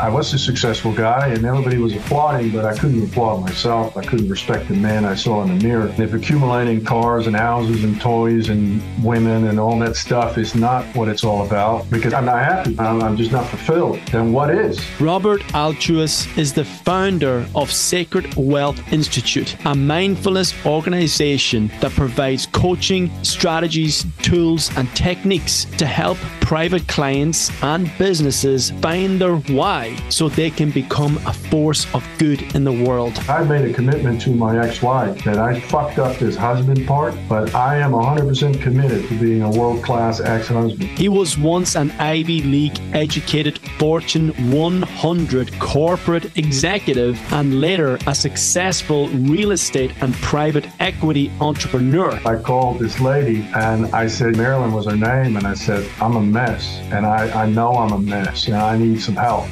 I was a successful guy and everybody was applauding, but I couldn't applaud myself. I couldn't respect the man I saw in the mirror. And if accumulating cars and houses and toys and women and all that stuff is not what it's all about, because I'm not happy, I'm, just not fulfilled, then what is? Robert Althuis is the founder of Sacred Wealth Institute, a mindfulness organization that provides coaching, strategies, tools, and techniques to help private clients and businesses find their why so they can become a force of good in the world. I made a commitment to my ex wife that I fucked up this husband part, but I am 100% committed to being a world class ex husband. He was once an Ivy League educated Fortune 100 corporate executive and later a successful real estate and private equity entrepreneur. I called this lady and I said, Marilyn was her name, and I said, I'm a mess, and I, I know I'm a mess, and I need some help.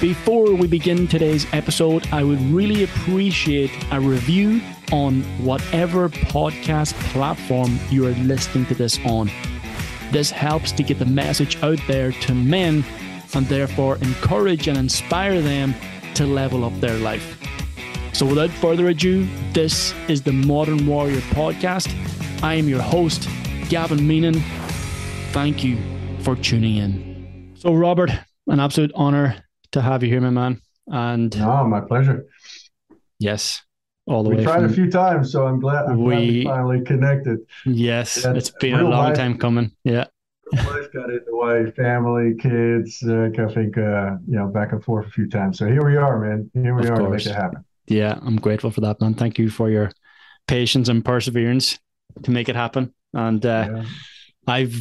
Before we begin today's episode, I would really appreciate a review on whatever podcast platform you are listening to this on. This helps to get the message out there to men and therefore encourage and inspire them to level up their life. So, without further ado, this is the Modern Warrior Podcast. I am your host, Gavin Meenan. Thank you for tuning in. So, Robert, an absolute honor to have you here, my man. And oh, my pleasure. Yes, all the we way. tried from, a few times, so I'm glad, I'm we, glad we finally connected. Yes, yeah, it's been a long life, time coming. Yeah. Life got in the way, family, kids. Uh, I think uh, you know back and forth a few times. So here we are, man. Here we of are course. to make it happen. Yeah, I'm grateful for that, man. Thank you for your patience and perseverance to make it happen. And uh, yeah. I've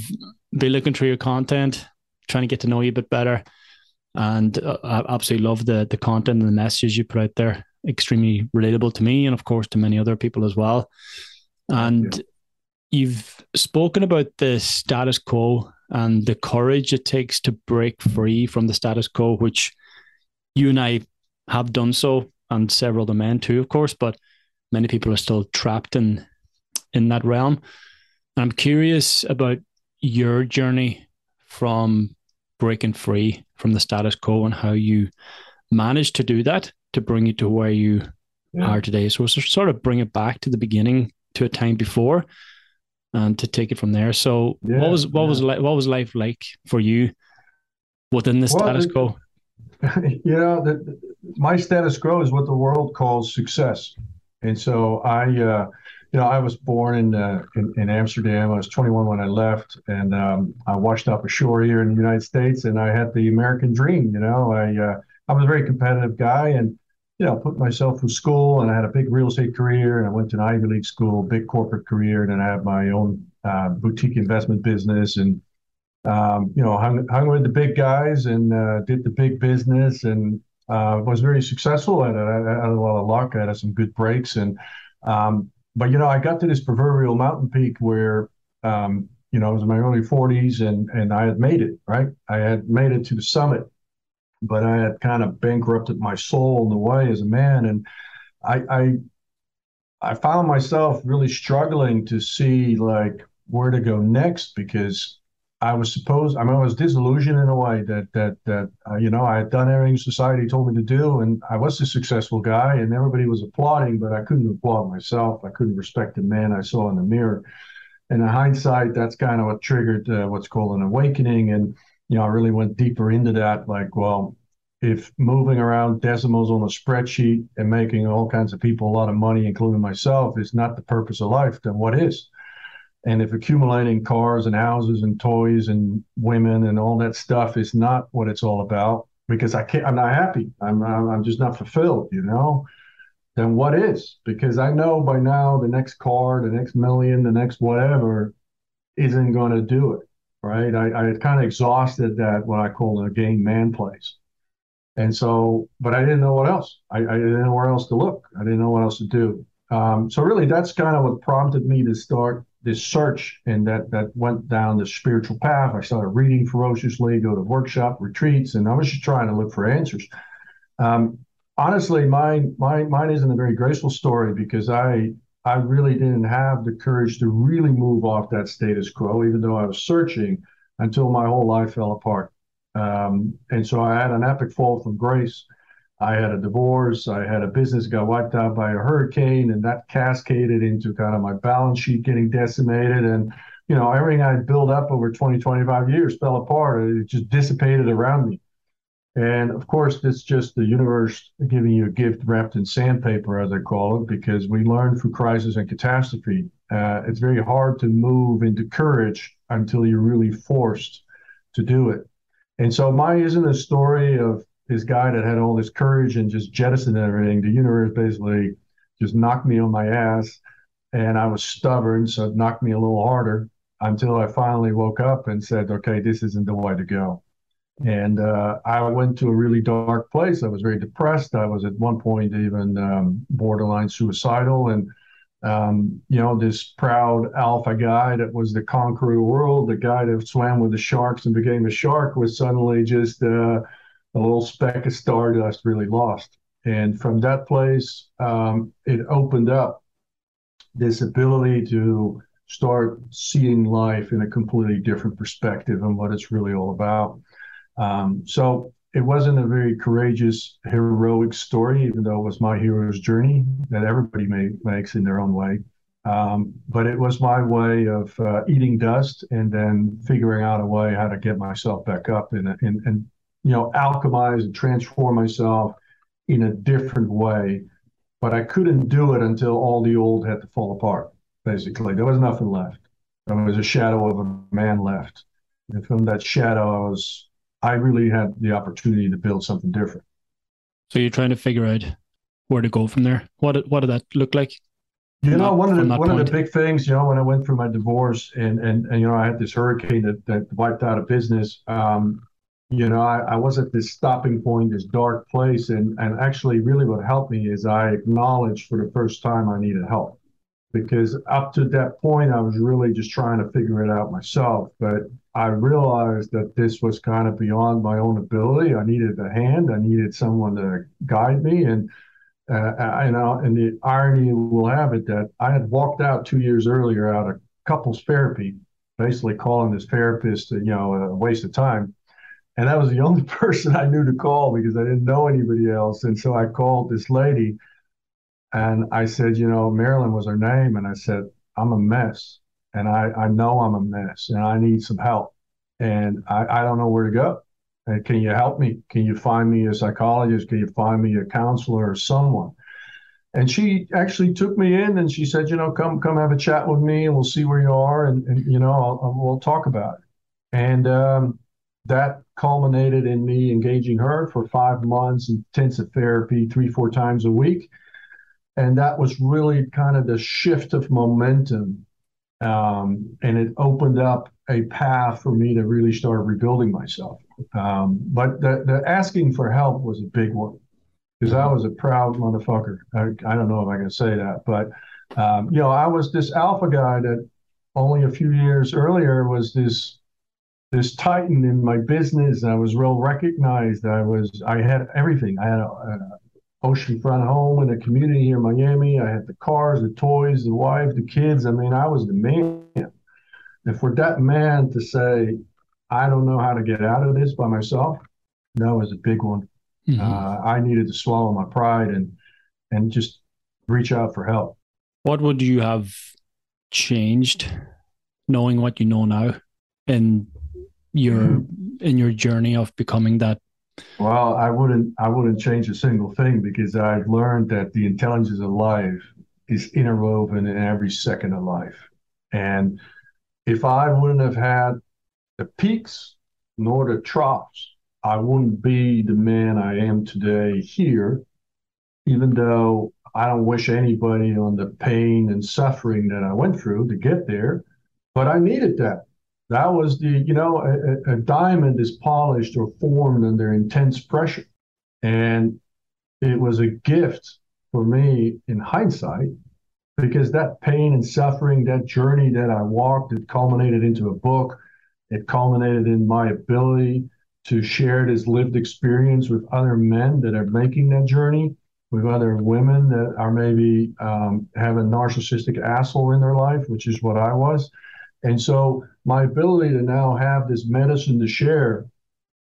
been looking through your content, trying to get to know you a bit better and uh, I absolutely love the the content and the messages you put out there. Extremely relatable to me, and of course to many other people as well. And you. you've spoken about the status quo and the courage it takes to break free from the status quo, which you and I have done so, and several other men too, of course. But many people are still trapped in in that realm. And I'm curious about your journey from breaking free from the status quo and how you managed to do that to bring you to where you yeah. are today. So, sort of bring it back to the beginning to a time before and to take it from there. So yeah, what was what yeah. was li- what was life like for you within the well, status quo? You know, the, my status quo is what the world calls success, and so I uh, you know, I was born in, uh, in, in Amsterdam. I was 21 when I left, and um, I washed up ashore here in the United States, and I had the American dream. You know, I uh, I was a very competitive guy, and you know, put myself through school, and I had a big real estate career, and I went to an Ivy League school, big corporate career, and then I had my own uh, boutique investment business, and um, you know, hung, hung with the big guys and uh, did the big business, and uh, was very successful at it. I, I had a lot of luck. I had some good breaks, and um, but you know, I got to this proverbial mountain peak where, um, you know, I was in my early 40s and and I had made it. Right, I had made it to the summit, but I had kind of bankrupted my soul in the way as a man, and I I, I found myself really struggling to see like where to go next because I was supposed, I mean, I was disillusioned in a way that that that uh, you know I had done everything society told me to do, and I was a successful guy, and everybody was applauding, but I couldn't applaud myself. I couldn't respect the man I saw in the mirror. And in hindsight, that's kind of what triggered uh, what's called an awakening, and you know, I really went deeper into that. Like, well, if moving around decimals on a spreadsheet and making all kinds of people a lot of money, including myself, is not the purpose of life, then what is? And if accumulating cars and houses and toys and women and all that stuff is not what it's all about, because I can't, I'm not happy. I'm, I'm just not fulfilled, you know, then what is? Because I know by now the next car, the next million, the next whatever isn't going to do it. Right. I, I had kind of exhausted that, what I call a game man place. And so, but I didn't know what else. I, I didn't know where else to look. I didn't know what else to do. Um, so really, that's kind of what prompted me to start this search and that that went down the spiritual path. I started reading ferociously, go to workshop retreats, and I was just trying to look for answers. Um, honestly, mine mine mine isn't a very graceful story because I I really didn't have the courage to really move off that status quo, even though I was searching until my whole life fell apart. Um, and so I had an epic fall from grace. I had a divorce. I had a business got wiped out by a hurricane, and that cascaded into kind of my balance sheet getting decimated. And, you know, everything I built up over 20, 25 years fell apart. It just dissipated around me. And of course, it's just the universe giving you a gift wrapped in sandpaper, as I call it, because we learn through crisis and catastrophe. Uh, it's very hard to move into courage until you're really forced to do it. And so mine isn't a story of this guy that had all this courage and just jettisoned everything. The universe basically just knocked me on my ass, and I was stubborn, so it knocked me a little harder until I finally woke up and said, "Okay, this isn't the way to go." And uh, I went to a really dark place. I was very depressed. I was at one point even um, borderline suicidal. And, um, you know, this proud alpha guy that was the conqueror of the world, the guy that swam with the sharks and became a shark, was suddenly just uh, a little speck of stardust, really lost. And from that place, um, it opened up this ability to start seeing life in a completely different perspective and what it's really all about. Um, so it wasn't a very courageous, heroic story, even though it was my hero's journey that everybody may, makes in their own way. Um, but it was my way of uh, eating dust and then figuring out a way how to get myself back up and, and, and you know alchemize and transform myself in a different way. But I couldn't do it until all the old had to fall apart. Basically, there was nothing left. There was a shadow of a man left, and from that shadow, I was I really had the opportunity to build something different. So you're trying to figure out where to go from there. What did, what did that look like? You know, one of the one point? of the big things, you know, when I went through my divorce and and, and you know, I had this hurricane that, that wiped out a business. Um, you know, I, I was at this stopping point, this dark place, and and actually, really, what helped me is I acknowledged for the first time I needed help, because up to that point, I was really just trying to figure it out myself. But I realized that this was kind of beyond my own ability. I needed a hand. I needed someone to guide me. And uh, I know, and the irony will have it that I had walked out two years earlier out of couples therapy, basically calling this therapist, you know, a waste of time. And that was the only person I knew to call because I didn't know anybody else. And so I called this lady and I said, you know, Marilyn was her name. And I said, I'm a mess and I, I know I'm a mess and I need some help and I, I don't know where to go. And can you help me? Can you find me a psychologist? Can you find me a counselor or someone? And she actually took me in and she said, you know, come come have a chat with me and we'll see where you are and, and you know, I'll, I'll, we'll talk about it. And um, that culminated in me engaging her for five months intensive therapy three, four times a week. And that was really kind of the shift of momentum um, and it opened up a path for me to really start rebuilding myself. Um, but the, the asking for help was a big one because I was a proud motherfucker. I, I, don't know if I can say that, but um, you know, I was this alpha guy that only a few years earlier was this this titan in my business. I was well recognized. I was I had everything. I had a, a oceanfront home in a community here in Miami. I had the cars, the toys, the wife, the kids. I mean, I was the man. And for that man to say, I don't know how to get out of this by myself, that was a big one. Mm-hmm. Uh, I needed to swallow my pride and and just reach out for help. What would you have changed, knowing what you know now, in your mm-hmm. in your journey of becoming that well, I wouldn't I wouldn't change a single thing because I've learned that the intelligence of life is interwoven in every second of life. And if I wouldn't have had the peaks nor the troughs, I wouldn't be the man I am today here, even though I don't wish anybody on the pain and suffering that I went through to get there. But I needed that. That was the, you know, a, a diamond is polished or formed under intense pressure. And it was a gift for me in hindsight because that pain and suffering, that journey that I walked, it culminated into a book. It culminated in my ability to share this lived experience with other men that are making that journey, with other women that are maybe um, have a narcissistic asshole in their life, which is what I was. And so my ability to now have this medicine to share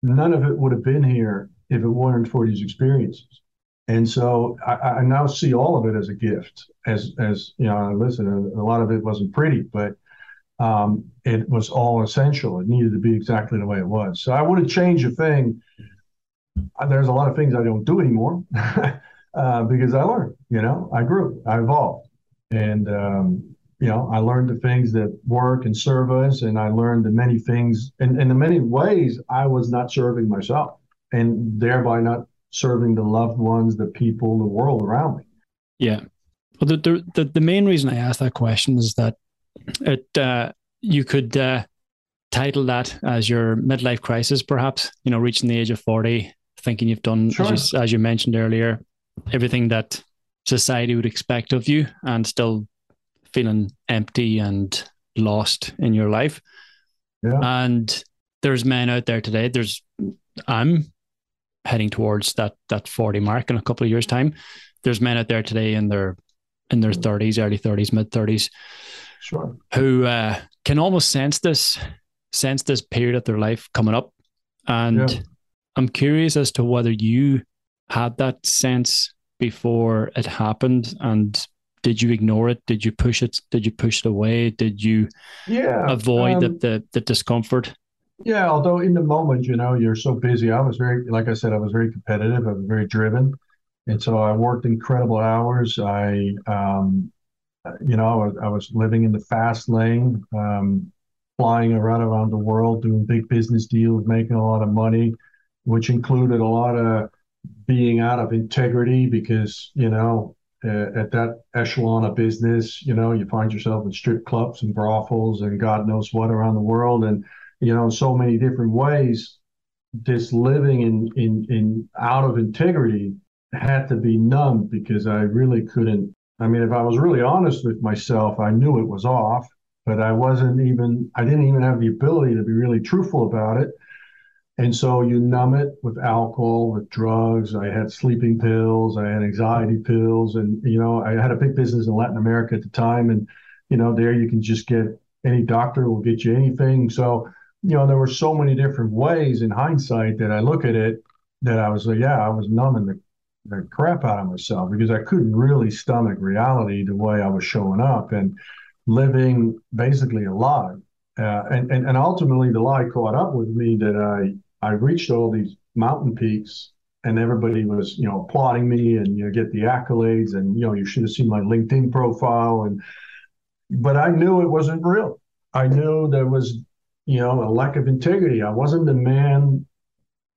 none of it would have been here if it weren't for these experiences. And so I, I now see all of it as a gift. As as you know, listen, a, a lot of it wasn't pretty, but um, it was all essential. It needed to be exactly the way it was. So I wouldn't change a thing. There's a lot of things I don't do anymore uh, because I learned. You know, I grew, I evolved, and um, you know, I learned the things that work and serve us, and I learned the many things, and, and in many ways, I was not serving myself, and thereby not serving the loved ones, the people, the world around me. Yeah. Well, the the the main reason I asked that question is that it uh, you could uh, title that as your midlife crisis, perhaps. You know, reaching the age of forty, thinking you've done, sure. as, you, as you mentioned earlier, everything that society would expect of you, and still feeling empty and lost in your life. Yeah. And there's men out there today. There's I'm heading towards that that 40 mark in a couple of years' time. There's men out there today in their in their 30s, early 30s, mid 30s, sure, who uh, can almost sense this sense this period of their life coming up. And yeah. I'm curious as to whether you had that sense before it happened and did you ignore it did you push it did you push it away did you yeah avoid um, the, the, the discomfort yeah, although in the moment, you know, you're so busy. I was very, like I said, I was very competitive. I was very driven, and so I worked incredible hours. I, um, you know, I was, I was living in the fast lane, um, flying around around the world, doing big business deals, making a lot of money, which included a lot of being out of integrity because you know Uh, at that echelon of business, you know, you find yourself in strip clubs and brothels and God knows what around the world, and you know, in so many different ways, this living in in in out of integrity had to be numbed because I really couldn't. I mean, if I was really honest with myself, I knew it was off, but I wasn't even. I didn't even have the ability to be really truthful about it. And so you numb it with alcohol, with drugs. I had sleeping pills, I had anxiety pills, and you know, I had a big business in Latin America at the time, and you know, there you can just get any doctor will get you anything. So you know, there were so many different ways in hindsight that I look at it that I was like, yeah, I was numbing the, the crap out of myself because I couldn't really stomach reality the way I was showing up and living basically a lie. Uh, and, and, and ultimately, the lie caught up with me that I, I reached all these mountain peaks and everybody was, you know, applauding me and, you know, get the accolades. And, you know, you should have seen my LinkedIn profile. And, but I knew it wasn't real. I knew there was you know, a lack of integrity. I wasn't the man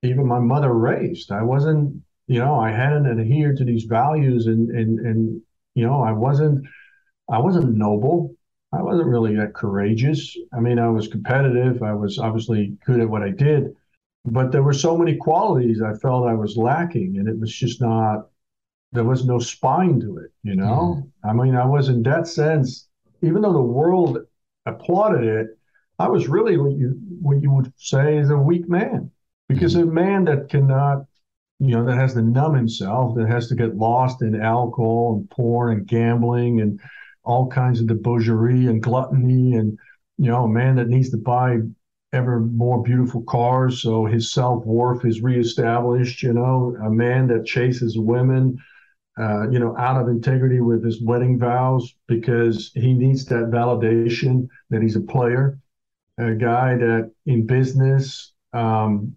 even my mother raised. I wasn't, you know, I hadn't adhered to these values and and and you know, I wasn't I wasn't noble. I wasn't really that courageous. I mean, I was competitive. I was obviously good at what I did, but there were so many qualities I felt I was lacking, and it was just not. There was no spine to it, you know. Mm. I mean, I was in that sense, even though the world applauded it, I was really what you what you would say is a weak man, because mm-hmm. a man that cannot, you know, that has to numb himself, that has to get lost in alcohol and porn and gambling and all kinds of debauchery and gluttony, and you know, a man that needs to buy ever more beautiful cars so his self worth is reestablished. You know, a man that chases women. Uh, you know, out of integrity with his wedding vows because he needs that validation that he's a player a guy that in business, um,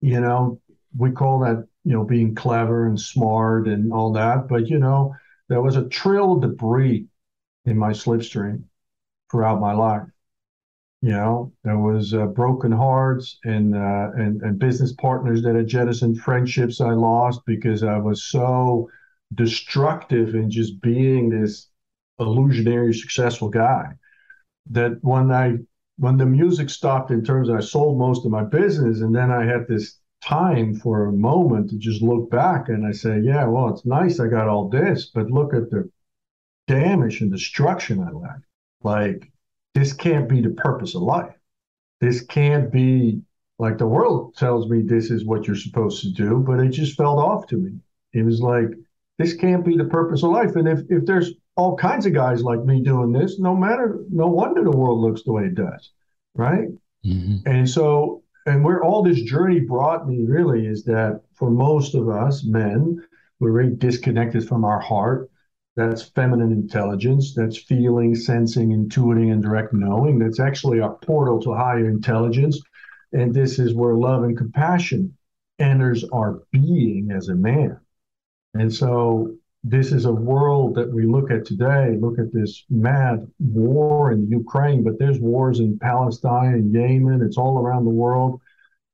you know, we call that, you know, being clever and smart and all that. But, you know, there was a trail of debris in my slipstream throughout my life. You know, there was uh, broken hearts and, uh, and and business partners that had jettisoned friendships I lost because I was so destructive in just being this illusionary successful guy that when I when the music stopped in terms of I sold most of my business and then I had this time for a moment to just look back and I say, yeah, well, it's nice I got all this, but look at the damage and destruction I left. Like this can't be the purpose of life. This can't be like the world tells me this is what you're supposed to do, but it just felt off to me. It was like this can't be the purpose of life. And if if there's all kinds of guys like me doing this, no matter, no wonder the world looks the way it does, right? Mm-hmm. And so and where all this journey brought me really is that for most of us men, we're very disconnected from our heart. That's feminine intelligence. That's feeling, sensing, intuiting, and direct knowing. That's actually a portal to higher intelligence. And this is where love and compassion enters our being as a man. And so this is a world that we look at today. Look at this mad war in Ukraine, but there's wars in Palestine and Yemen. It's all around the world.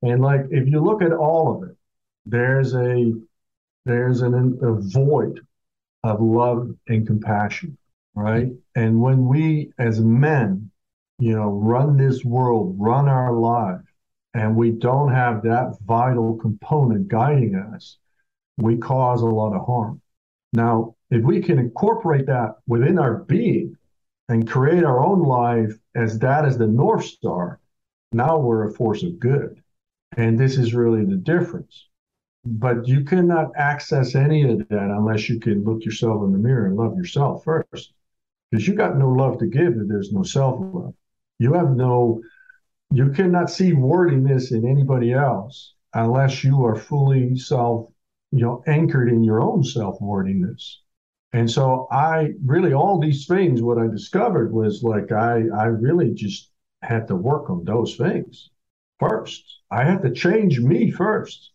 And like if you look at all of it, there's a there's an, a void of love and compassion, right? And when we as men, you know, run this world, run our life, and we don't have that vital component guiding us, we cause a lot of harm. Now, if we can incorporate that within our being and create our own life as that is the North Star, now we're a force of good. And this is really the difference. But you cannot access any of that unless you can look yourself in the mirror and love yourself first. Because you got no love to give if there's no self love. You have no, you cannot see worthiness in anybody else unless you are fully self, you know, anchored in your own self worthiness. And so I really all these things, what I discovered was like I I really just had to work on those things first. I had to change me first.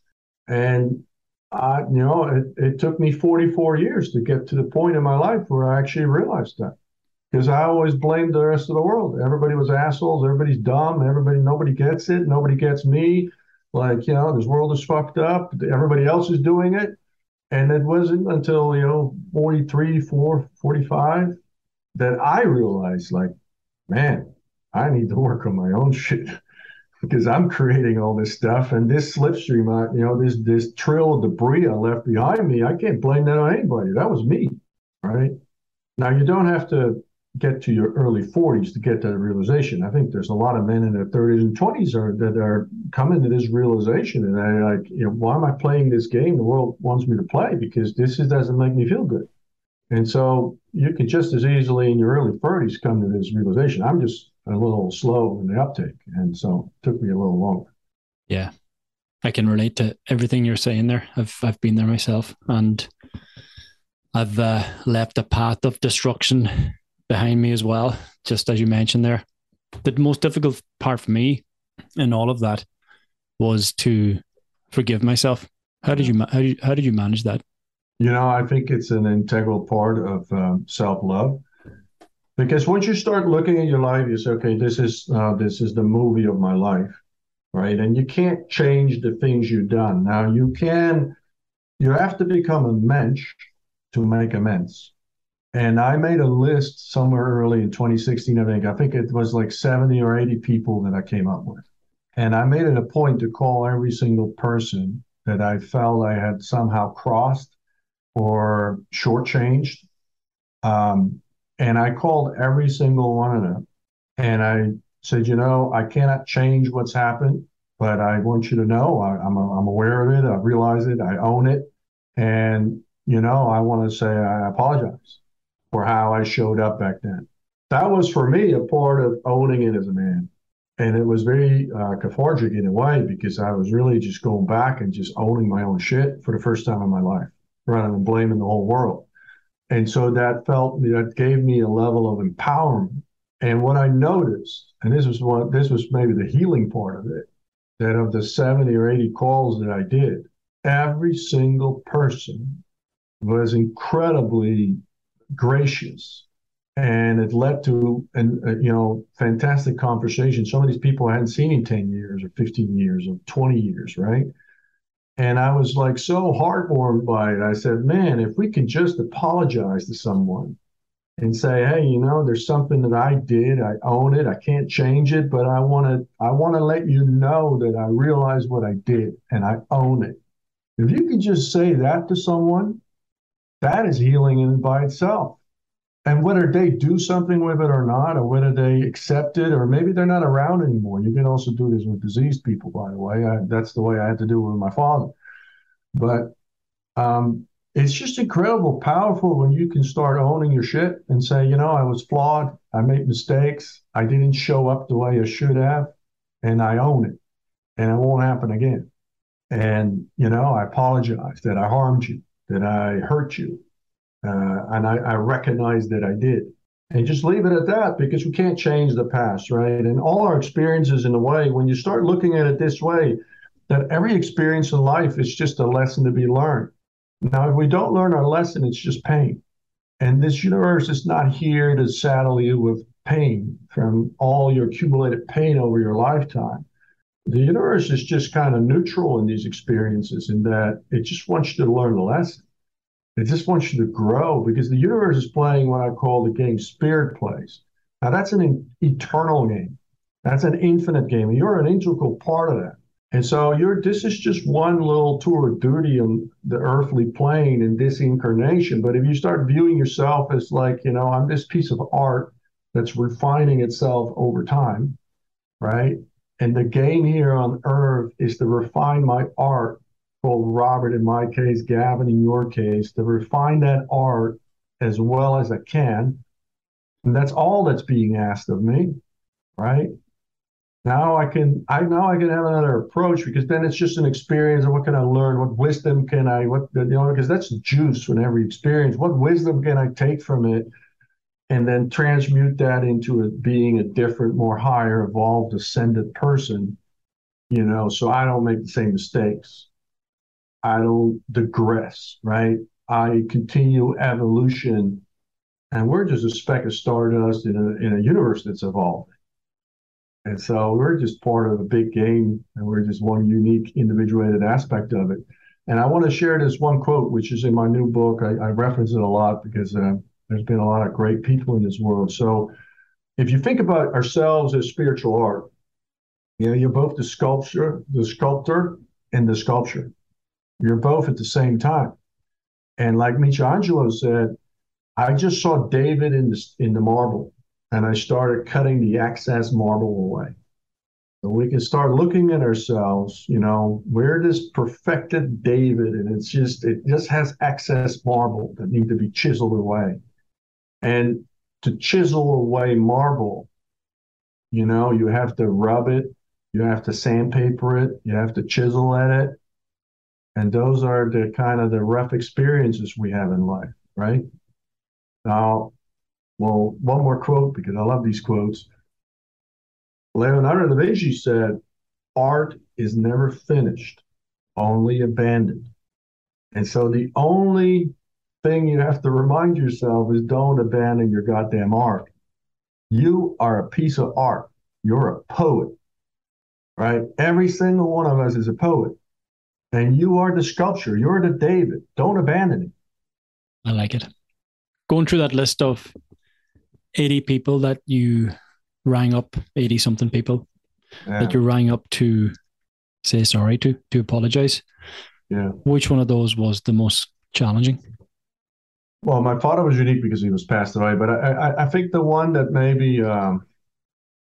And I, you know, it, it took me 44 years to get to the point in my life where I actually realized that. Because I always blamed the rest of the world. Everybody was assholes. Everybody's dumb. Everybody, nobody gets it. Nobody gets me. Like, you know, this world is fucked up. Everybody else is doing it. And it wasn't until, you know, 43, 4, 45 that I realized, like, man, I need to work on my own shit because I'm creating all this stuff and this slipstream, I, you know, this this trail of debris I left behind me. I can't blame that on anybody. That was me, right? Now you don't have to get to your early 40s to get to that realization. I think there's a lot of men in their 30s and 20s are that are coming to this realization, and I like, you know, why am I playing this game the world wants me to play? Because this is, doesn't make me feel good. And so you can just as easily in your early 30s come to this realization. I'm just a little slow in the uptake. And so it took me a little longer. Yeah. I can relate to everything you're saying there. I've I've been there myself and I've uh, left a path of destruction behind me as well, just as you mentioned there. The most difficult part for me in all of that was to forgive myself. How did you how did you, how did you manage that? You know, I think it's an integral part of um, self love because once you start looking at your life, you say, okay, this is uh, this is the movie of my life, right? And you can't change the things you've done. Now you can, you have to become a mensch to make amends. And I made a list somewhere early in 2016, I think. I think it was like 70 or 80 people that I came up with. And I made it a point to call every single person that I felt I had somehow crossed or shortchanged. Um, and I called every single one of them. And I said, you know, I cannot change what's happened, but I want you to know I, am I'm, I'm aware of it. I realize it. I own it. And, you know, I want to say I apologize for how I showed up back then. That was for me a part of owning it as a man. And it was very uh, cathartic in a way because I was really just going back and just owning my own shit for the first time in my life rather than blaming the whole world. And so that felt that gave me a level of empowerment. And what I noticed, and this was what this was maybe the healing part of it, that of the 70 or 80 calls that I did, every single person was incredibly gracious. And it led to an uh, you know fantastic conversation. Some of these people i hadn't seen in 10 years or 15 years or 20 years right and I was like so heartwarmed by it. I said, man, if we could just apologize to someone and say, hey, you know, there's something that I did. I own it. I can't change it, but I want to I want to let you know that I realize what I did and I own it. If you could just say that to someone, that is healing in by itself. And whether they do something with it or not, or whether they accept it, or maybe they're not around anymore. You can also do this with diseased people, by the way. I, that's the way I had to do it with my father. But um, it's just incredible, powerful when you can start owning your shit and say, you know, I was flawed. I made mistakes. I didn't show up the way I should have, and I own it. and it won't happen again. And, you know, I apologize that I harmed you, that I hurt you. Uh, and I, I recognize that I did. And just leave it at that because we can't change the past, right? And all our experiences, in a way, when you start looking at it this way, that every experience in life is just a lesson to be learned. Now, if we don't learn our lesson, it's just pain. And this universe is not here to saddle you with pain from all your accumulated pain over your lifetime. The universe is just kind of neutral in these experiences in that it just wants you to learn the lesson. It just wants you to grow because the universe is playing what I call the game spirit plays. Now, that's an eternal game. That's an infinite game. And you're an integral part of that. And so you're this is just one little tour of duty on the earthly plane in this incarnation. But if you start viewing yourself as like, you know, I'm this piece of art that's refining itself over time, right? And the game here on earth is to refine my art, called Robert in my case, Gavin in your case, to refine that art as well as I can. And that's all that's being asked of me, right? now I can I now I can have another approach because then it's just an experience and what can I learn? What wisdom can I what you know because that's juice from every experience. What wisdom can I take from it and then transmute that into it being a different, more higher, evolved, ascended person, you know, so I don't make the same mistakes. I don't digress, right? I continue evolution and we're just a speck of stardust in a in a universe that's evolving. And so we're just part of a big game and we're just one unique individuated aspect of it. And I want to share this one quote, which is in my new book. I, I reference it a lot because uh, there's been a lot of great people in this world. So if you think about ourselves as spiritual art, you know, you're both the sculpture, the sculptor, and the sculpture. You're both at the same time. And like Michelangelo said, I just saw David in the in the marble and I started cutting the excess marble away. So we can start looking at ourselves, you know, where this perfected David, and it's just, it just has excess marble that need to be chiseled away. And to chisel away marble, you know, you have to rub it, you have to sandpaper it, you have to chisel at it. And those are the kind of the rough experiences we have in life, right? Now, well, one more quote because I love these quotes. Leonardo da Vinci said, Art is never finished, only abandoned. And so the only thing you have to remind yourself is don't abandon your goddamn art. You are a piece of art. You're a poet, right? Every single one of us is a poet. And you are the sculpture. You're the David. Don't abandon it. I like it. Going through that list of 80 people that you rang up, 80 something people yeah. that you rang up to say sorry to, to apologize. Yeah. Which one of those was the most challenging? Well, my father was unique because he was passed away, but I, I, I think the one that maybe um,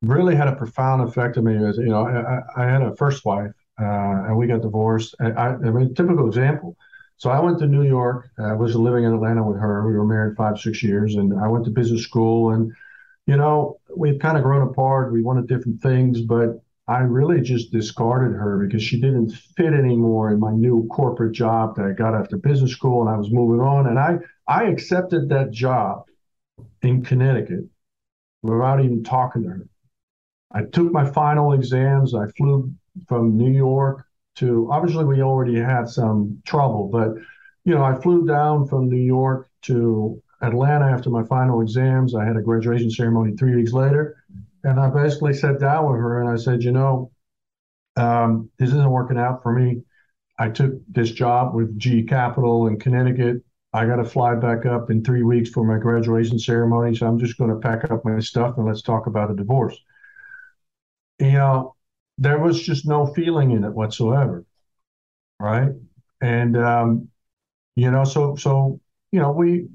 really had a profound effect on me is, you know, I, I had a first wife uh, and we got divorced. I, I mean, typical example. So I went to New York. I was living in Atlanta with her. We were married five, six years, and I went to business school. And you know, we've kind of grown apart. We wanted different things, but I really just discarded her because she didn't fit anymore in my new corporate job that I got after business school, and I was moving on. And I I accepted that job in Connecticut without even talking to her. I took my final exams. I flew from New York to obviously we already had some trouble, but you know, I flew down from New York to Atlanta after my final exams. I had a graduation ceremony three weeks later, and I basically sat down with her and I said, you know, um, this isn't working out for me. I took this job with GE Capital in Connecticut. I got to fly back up in three weeks for my graduation ceremony, so I'm just going to pack up my stuff and let's talk about a divorce. You know, there was just no feeling in it whatsoever right? And um, you know so so you know we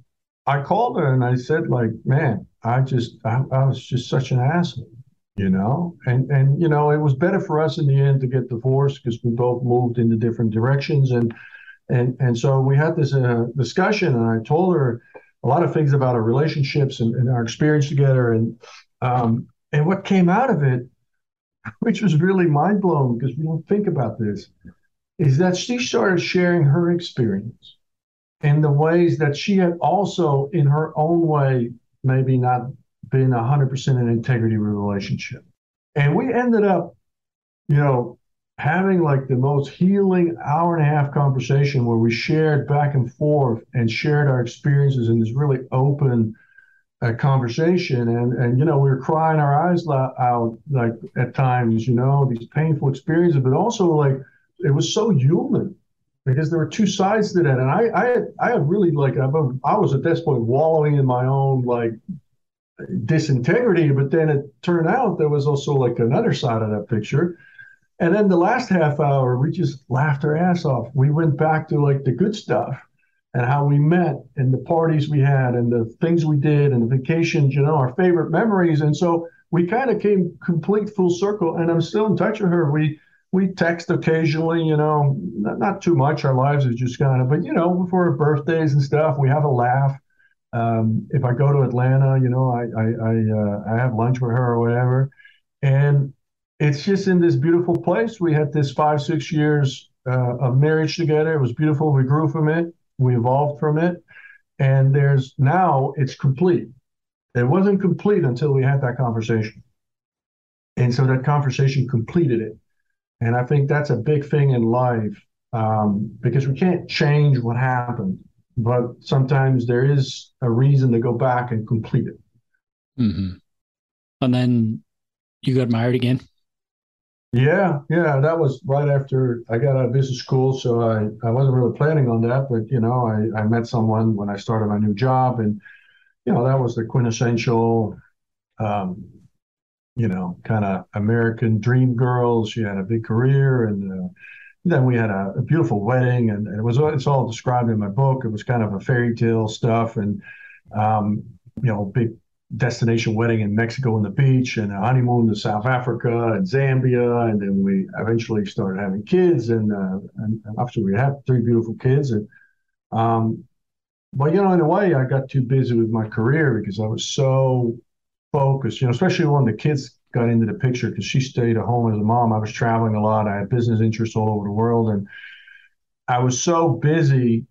i called her and i said like man i just I, I, was just such an asshole you know? And and you know it was better for us in the end to get divorced because we both moved into different directions and and and so we had this uh, discussion and i told her a lot of things about our relationships and, and our experience together and um and what came out of it which was really mind blowing because we don't think about this, is that she started sharing her experience in the ways that she had also, in her own way, maybe not been 100% in integrity with relationship. And we ended up, you know, having like the most healing hour and a half conversation where we shared back and forth and shared our experiences in this really open uh, conversation. And, and, you know, we were crying our eyes out like at times, you know, these painful experiences, but also like it was so human because there were two sides to that. And I, I, had, I had really like, I was at this point wallowing in my own like disintegrity, but then it turned out there was also like another side of that picture. And then the last half hour, we just laughed our ass off. We went back to like the good stuff and how we met and the parties we had and the things we did and the vacations, you know, our favorite memories. And so we kind of came complete full circle. And I'm still in touch with her. We we text occasionally, you know, not, not too much. Our lives are just kind of, but you know, before her birthdays and stuff, we have a laugh. Um, if I go to Atlanta, you know, I I I, uh, I have lunch with her or whatever, and it's just in this beautiful place. We had this five six years uh, of marriage together. It was beautiful. We grew from it. We evolved from it, and there's now it's complete. It wasn't complete until we had that conversation, and so that conversation completed it. And I think that's a big thing in life um, because we can't change what happened, but sometimes there is a reason to go back and complete it. Mm-hmm. And then you got married again. Yeah, yeah, that was right after I got out of business school. So I, I wasn't really planning on that, but you know, I, I met someone when I started my new job, and you know, that was the quintessential um, you know, kind of American dream girl. She had a big career, and uh, then we had a, a beautiful wedding, and, and, it was it's all described in my book. It was kind of a fairy tale stuff, and um, you know, big destination wedding in Mexico on the beach, and a honeymoon to South Africa and Zambia, and then we eventually started having kids, and uh, and, after we had three beautiful kids, and um, but you know, in a way, I got too busy with my career because I was so focused, you know, especially when the kids got into the picture because she stayed at home as a mom. I was traveling a lot. I had business interests all over the world. And I was so busy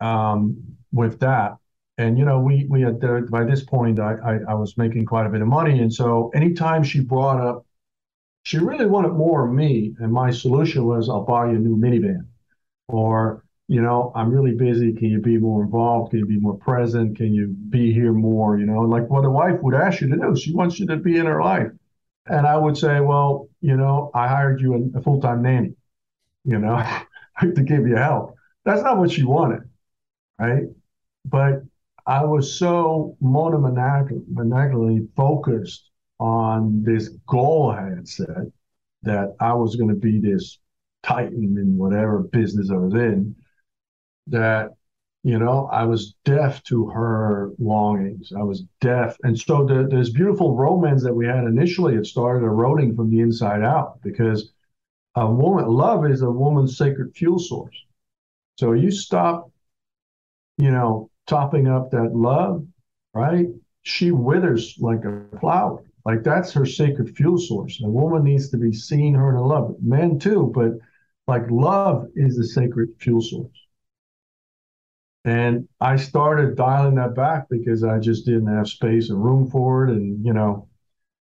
um, with that. And, you know, we, we had, uh, by this point, I, I, I was making quite a bit of money. And so anytime she brought up, she really wanted more of me. And my solution was, I'll buy you a new minivan or you know, I'm really busy. Can you be more involved? Can you be more present? Can you be here more? You know, like what a wife would ask you to do. She wants you to be in her life. And I would say, well, you know, I hired you a, full time nanny, you know, to give you help. That's not what she wanted, right? But I was so monomaniacally focused on this goal I had set that I was going to be this titan in whatever business I was in that you know i was deaf to her longings. I was deaf. And so the, this beautiful romance that we had initially. It started eroding from the inside out because a woman love is a woman's sacred fuel source. So you stop you know topping up that love right? She withers like a flower. Like that's her sacred fuel source. A woman needs to be seen heard and loved men too but like love is the sacred fuel source. And I started dialing that back because I just didn't have space and room for it. And, you know,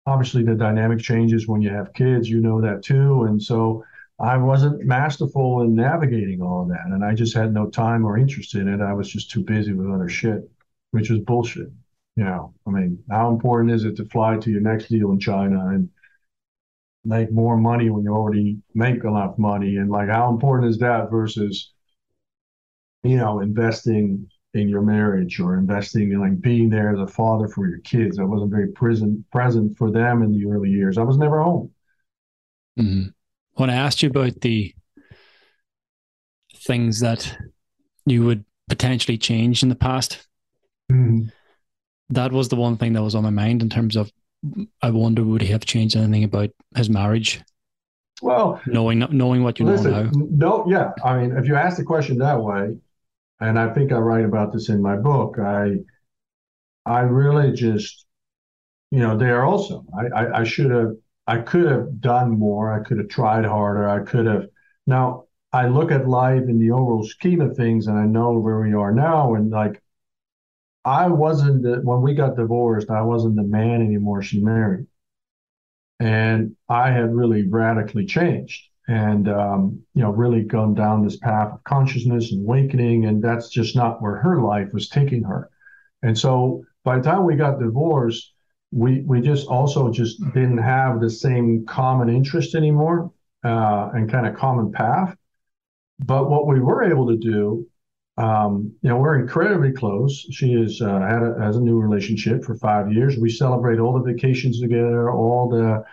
obviously the dynamic changes when you have kids, you know that too. And so I wasn't masterful in navigating all of that. And I just had no time or interest in it. I was just too busy with other shit, which was bullshit. You know, I mean, how important is it to fly to your next deal in China and make more money when you already make enough money? And like, how important is that versus, you know, investing in your marriage or investing in like being there as a father for your kids. I wasn't very present present for them in the early years. I was never home. Mm-hmm. When I asked you about the things that you would potentially change in the past, mm-hmm. that was the one thing that was on my mind in terms of I wonder would he have changed anything about his marriage? Well, knowing knowing what you listen, know now. No, yeah. I mean, if you ask the question that way, and I think I write about this in my book. I I really just, you know, there also I, I, I should have I could have done more. I could have tried harder. I could have. Now I look at life in the overall scheme of things, and I know where we are now, and like I wasn't the, when we got divorced. I wasn't the man anymore. She married, and I had really radically changed, and um, you know, really gone down this path of consciousness and awakening, and that's just not where her life was taking her. And so by the time we got divorced, we we just also just didn't have the same common interest anymore uh, and kind of common path. But what we were able to do, um, you know, we're incredibly close. She has uh, had a, has a new relationship for five years. We celebrate all the vacations together, all the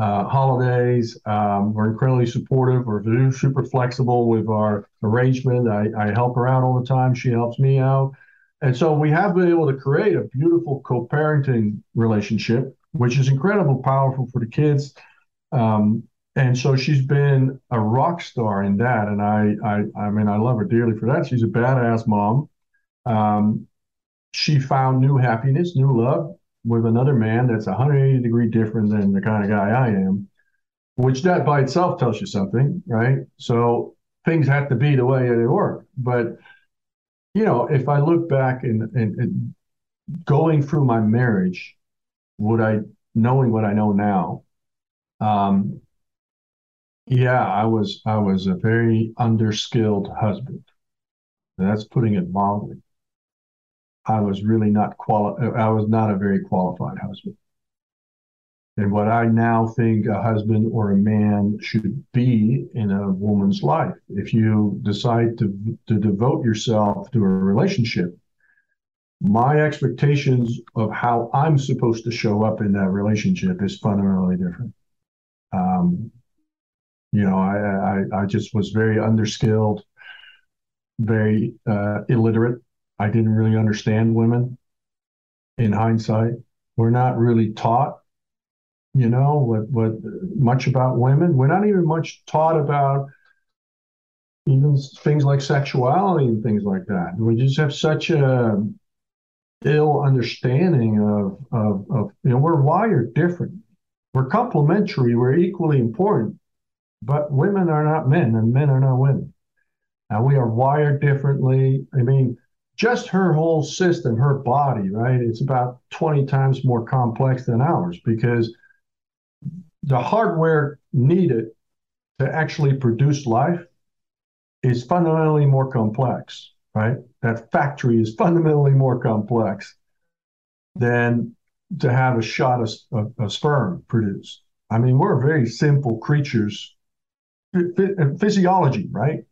uh, holidays. Um, we're incredibly supportive. We're super flexible with our arrangement. I, I help her out all the time. She helps me out. And so we have been able to create a beautiful co-parenting relationship, which is incredibly powerful for the kids. Um, and so she's been a rock star in that, and I, I, I mean, I love her dearly for that. She's a badass mom. Um, she found new happiness, new love with another man that's 180 degree different than the kind of guy I am, which that by itself tells you something, right? So things have to be the way they work, but you know, if I look back and, and, and going through my marriage, would I, knowing what I know now, um, yeah, I was I was a very underskilled husband. That's putting it mildly. I was really not quali- I was not a very qualified husband and what I now think a husband or a man should be in a woman's life. If you decide to, to devote yourself to a relationship, my expectations of how I'm supposed to show up in that relationship is fundamentally different. Um, you know, I, I, I just was very underskilled, very uh, illiterate. I didn't really understand women. In hindsight, we're not really taught you know, what what much about women. We're not even much taught about even things like sexuality and things like that. We just have such a ill understanding of of, of you know we're wired different. We're complementary. We're equally important, but women are not men, and men are not women. And we are wired differently. I mean, just her whole system, her body, right? It's about 20 times more complex than ours because the hardware needed to actually produce life is fundamentally more complex, right? That factory is fundamentally more complex than to have a shot of, of, sperm produced. I mean, we're very simple creatures, physiology, right?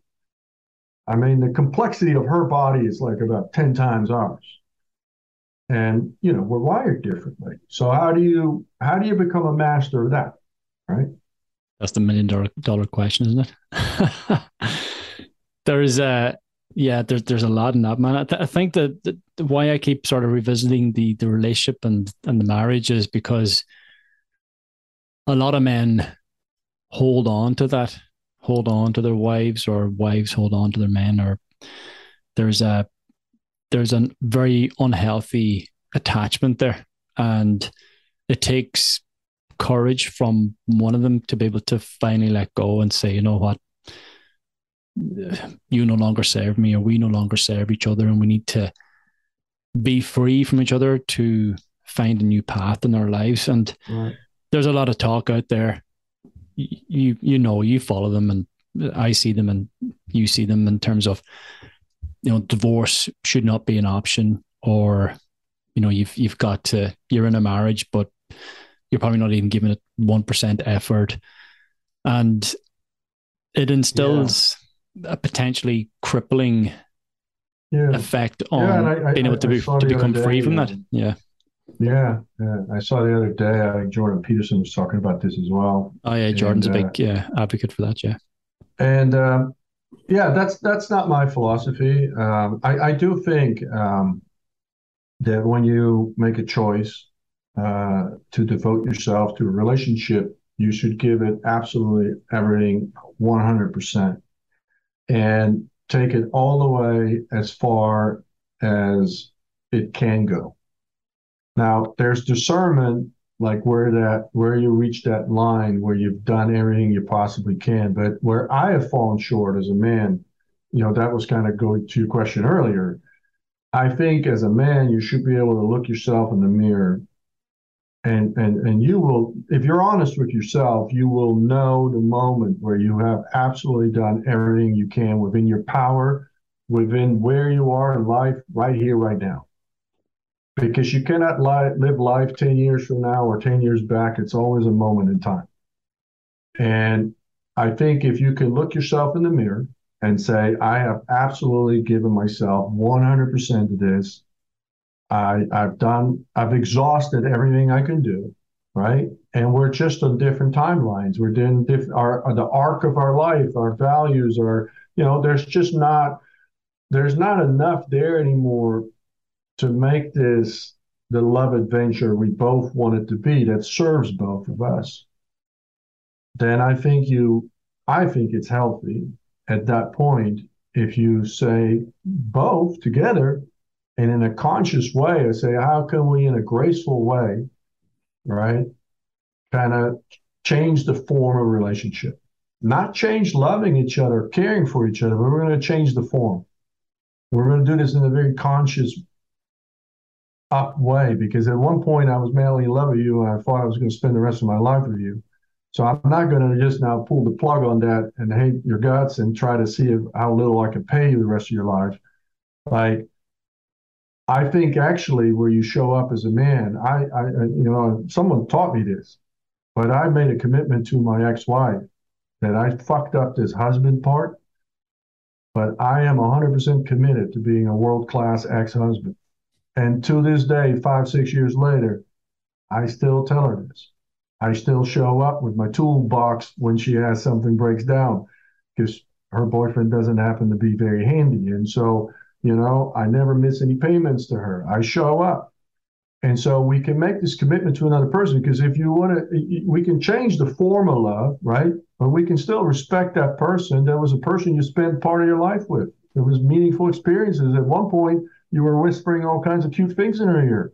I mean, the complexity of her body is like about 10 times ours. And, you know, we're wired differently. So how do you how do you become a master of that? Right? That's the million dollar dollar question, isn't it? there's a yeah, there's there's a lot in that man. I, th- I think that, that why I keep sort of revisiting the the relationship and and the marriage is because a lot of men hold on to that, hold on to their wives, or wives hold on to their men, or there's a there's a very unhealthy attachment there, and it takes courage from one of them to be able to finally let go and say, you know what, you no longer serve me, or we no longer serve each other, and we need to be free from each other to find a new path in our lives. And right. there's a lot of talk out there. You you know you follow them, and I see them, and you see them in terms of you know divorce should not be an option, or you know you've you've got to you're in a marriage, but you're probably not even giving it 1% effort. And it instills yeah. a potentially crippling yeah. effect on yeah, I, being able to, be, to become free from that. Yeah. Yeah, yeah. I saw the other day. I think Jordan Peterson was talking about this as well. Oh yeah, Jordan's and, a big uh, yeah advocate for that. Yeah, and um, yeah, that's that's not my philosophy. Um, I, I do think um, that when you make a choice uh, to devote yourself to a relationship, you should give it absolutely everything 100% and take it all the way as far as it can go. Now, there's discernment like where that where you reach that line where you've done everything you possibly can. But where I have fallen short as a man, you know, that was kind of going to your question earlier. I think as a man, you should be able to look yourself in the mirror and and and you will if you're honest with yourself you will know the moment where you have absolutely done everything you can within your power within where you are in life right here right now. Because you cannot li- live life 10 years from now or 10 years back. It's always a moment in time. And i think if you can look yourself in the mirror and say i have absolutely given myself 100% to this I, I've done, I've exhausted everything I can do, right? And we're just on different timelines. We're doing different, our, the arc of our life, our values are, you know, there's just not, there's not enough there anymore to make this the love adventure we both want it to be that serves both of us. Then I think you, I think it's healthy at that point if you say both together and in a conscious way, I say, how can we, in a graceful way, right, kind of change the form of relationship? Not change loving each other, caring for each other, but we're going to change the form. We're going to do this in a very conscious up way because at one point I was madly in love with you and I thought I was going to spend the rest of my life with you. So I'm not going to just now pull the plug on that and hate your guts and try to see if, how little I can pay you the rest of your life. Like I think actually where you show up as a man, I, I, you know, someone taught me this, but I made a commitment to my ex-wife that I fucked up this husband part, but I am 100% committed to being a world-class ex-husband. And to this day, five, six years later, I still tell her this. I still show up with my toolbox when she has something breaks down because her boyfriend doesn't happen to be very handy. And so you know, I never miss any payments to her. I show up. And so we can make this commitment to another person because if you want to, we can change the formula, right? But we can still respect that person. That was a person you spent part of your life with. It was meaningful experiences. At one point, you were whispering all kinds of cute things in her ear.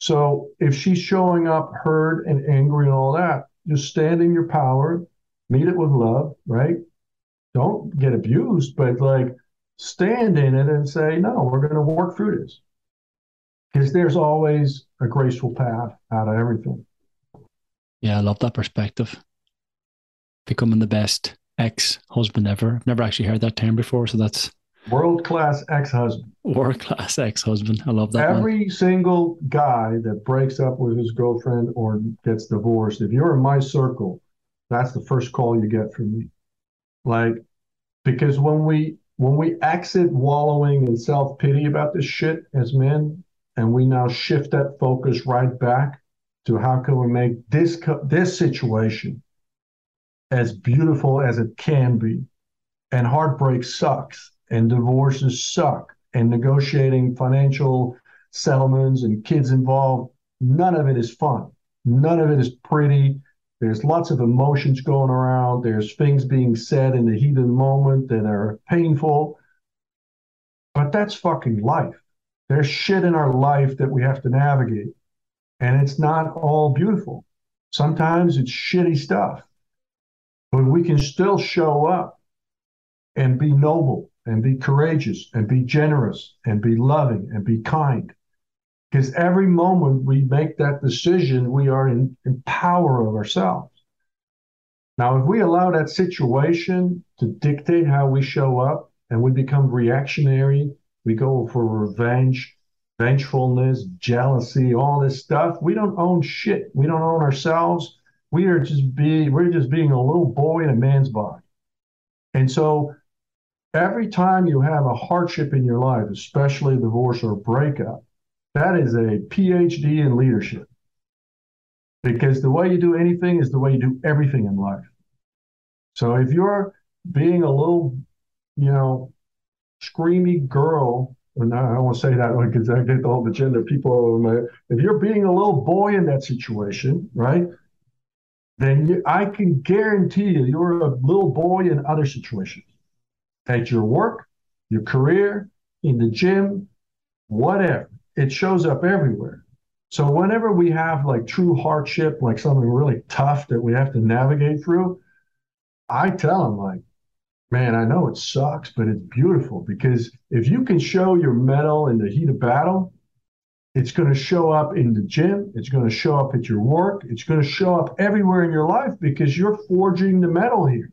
So if she's showing up hurt and angry and all that, just stand in your power, meet it with love, right? Don't get abused, but like stand in it and say, no, we're going to work through this. Because there's always a graceful path out of everything. Yeah, I love that perspective. Becoming the best ex husband ever. I've never actually heard that term before. So that's world class ex husband. World class ex husband. I love that. Every single guy that breaks up with his girlfriend or gets divorced, if you're in my circle, that's the first call you get from me. Like, because when we when we exit wallowing in self pity about this shit as men, and we now shift that focus right back to how can we make this this situation as beautiful as it can be, and heartbreak sucks, and divorces suck, and negotiating financial settlements and kids involved, none of it is fun. None of it is pretty. There's lots of emotions going around. There's things being said in the heat of the moment that are painful. But that's fucking life. There's shit in our life that we have to navigate. And it's not all beautiful. Sometimes it's shitty stuff. But we can still show up and be noble and be courageous and be generous and be loving and be kind. Because every moment we make that decision, we are in, in power of ourselves. Now, if we allow that situation to dictate how we show up and we become reactionary, we go for revenge, vengefulness, jealousy, all this stuff, we don't own shit. We don't own ourselves. We are just be we're just being a little boy in a man's body. And so every time you have a hardship in your life, especially a divorce or a breakup, that is a PhD in leadership. Because the way you do anything is the way you do everything in life. So if you're being a little, you know, screamy girl, and I don't want to say that because I get all the gender people. My, if you're being a little boy in that situation, right? Then you, I can guarantee you, you're a little boy in other situations, at your work, your career, in the gym, whatever. It shows up everywhere. So whenever we have like true hardship, like something really tough that we have to navigate through, I tell them like, man, I know it sucks, but it's beautiful because if you can show your mettle in the heat of battle, it's going to show up in the gym. It's going to show up at your work. It's going to show up everywhere in your life because you're forging the metal here.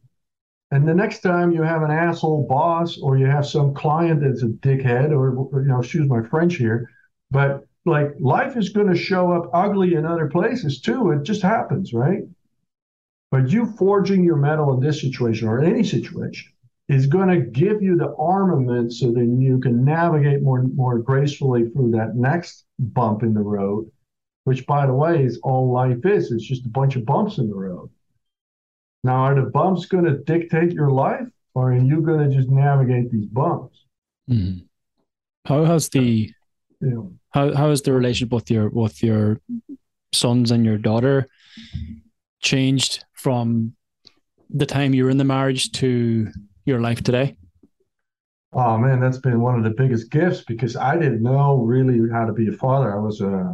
And the next time you have an asshole boss or you have some client that's a dickhead or, you know, excuse my French here, but like life is going to show up ugly in other places too. It just happens, right? But you forging your metal in this situation or any situation is going to give you the armament so that you can navigate more more gracefully through that next bump in the road, which by the way is all life is. It's just a bunch of bumps in the road. Now, are the bumps going to dictate your life, or are you going to just navigate these bumps? Mm-hmm. How has the know, how how has the relationship with your with your sons and your daughter changed from the time you were in the marriage to your life today? Oh man, that's been one of the biggest gifts because I didn't know really how to be a father. I was uh,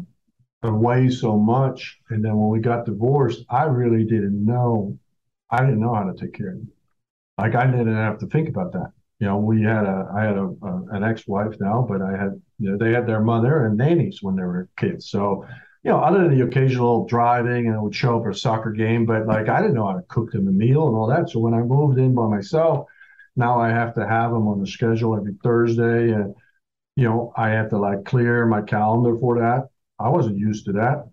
away so much, and then when we got divorced, I really didn't know I didn't know how to take care of them. Like I didn't have to think about that. You know, we had a, I had a, a an ex-wife now, but I had, you know, they had their mother and nannies when they were kids. So, you know, other than the occasional driving and I would show up for a soccer game, but like I didn't know how to cook them a meal and all that. So when I moved in by myself, now I have to have them on the schedule every Thursday, and you know, I have to like clear my calendar for that. I wasn't used to that.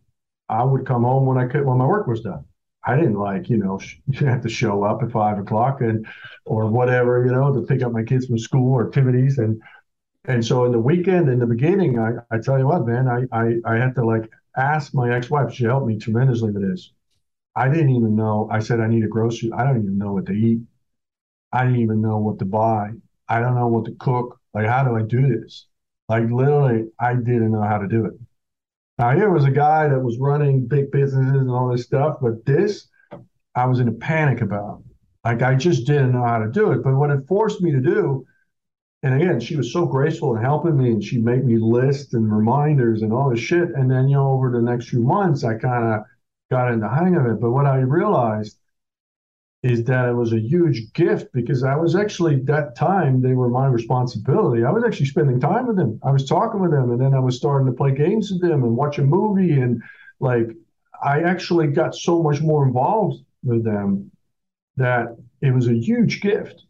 I would come home when I could when my work was done. I didn't like, you know, you have to show up at five o'clock and or whatever, you know, to pick up my kids from school or activities. And and so in the weekend, in the beginning, I, I tell you what, man, I, I I had to like ask my ex-wife. She helped me tremendously with this. I didn't even know. I said I need a grocery. I don't even know what to eat. I didn't even know what to buy. I don't know what to cook. Like, how do I do this? Like, literally, I didn't know how to do it. Now, here was a guy that was running big businesses and all this stuff, but this I was in a panic about. Like, I just didn't know how to do it. But what it forced me to do, and again, she was so graceful in helping me, and she made me lists and reminders and all this shit. And then, you know, over the next few months, I kind of got in the hang of it. But what I realized is that it was a huge gift because I was actually that time they were my responsibility. I was actually spending time with them. I was talking with them, and then I was starting to play games with them and watch a movie, and like I actually got so much more involved with them that it was a huge gift.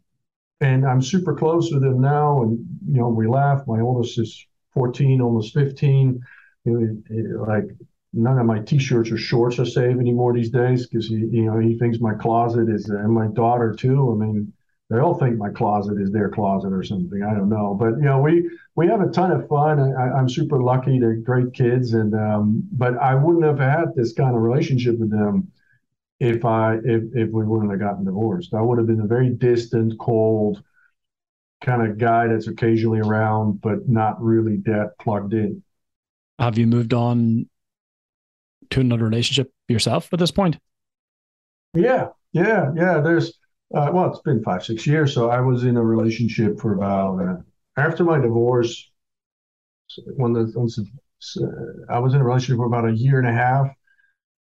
And I'm super close with them now, and you know we laugh. My oldest is 14, almost 15. You know, like none of my t-shirts or shorts are safe anymore these days because he you know he thinks my closet is and my daughter too. I mean they all think my closet is their closet or something. I don't know. But you know we we have a ton of fun. I, i'm super lucky. They're great kids. And um, but i wouldn't have had this kind of relationship with them if i if, if we wouldn't have gotten divorced i would have been a very distant cold kind of guy that's occasionally around but not really that plugged in have you moved on to another relationship yourself at this point? Yeah, yeah, yeah. There's uh, well, it's been five, six years. So I was in a relationship for about uh, after my divorce. When the, when the uh, I was in a relationship for about a year and a half,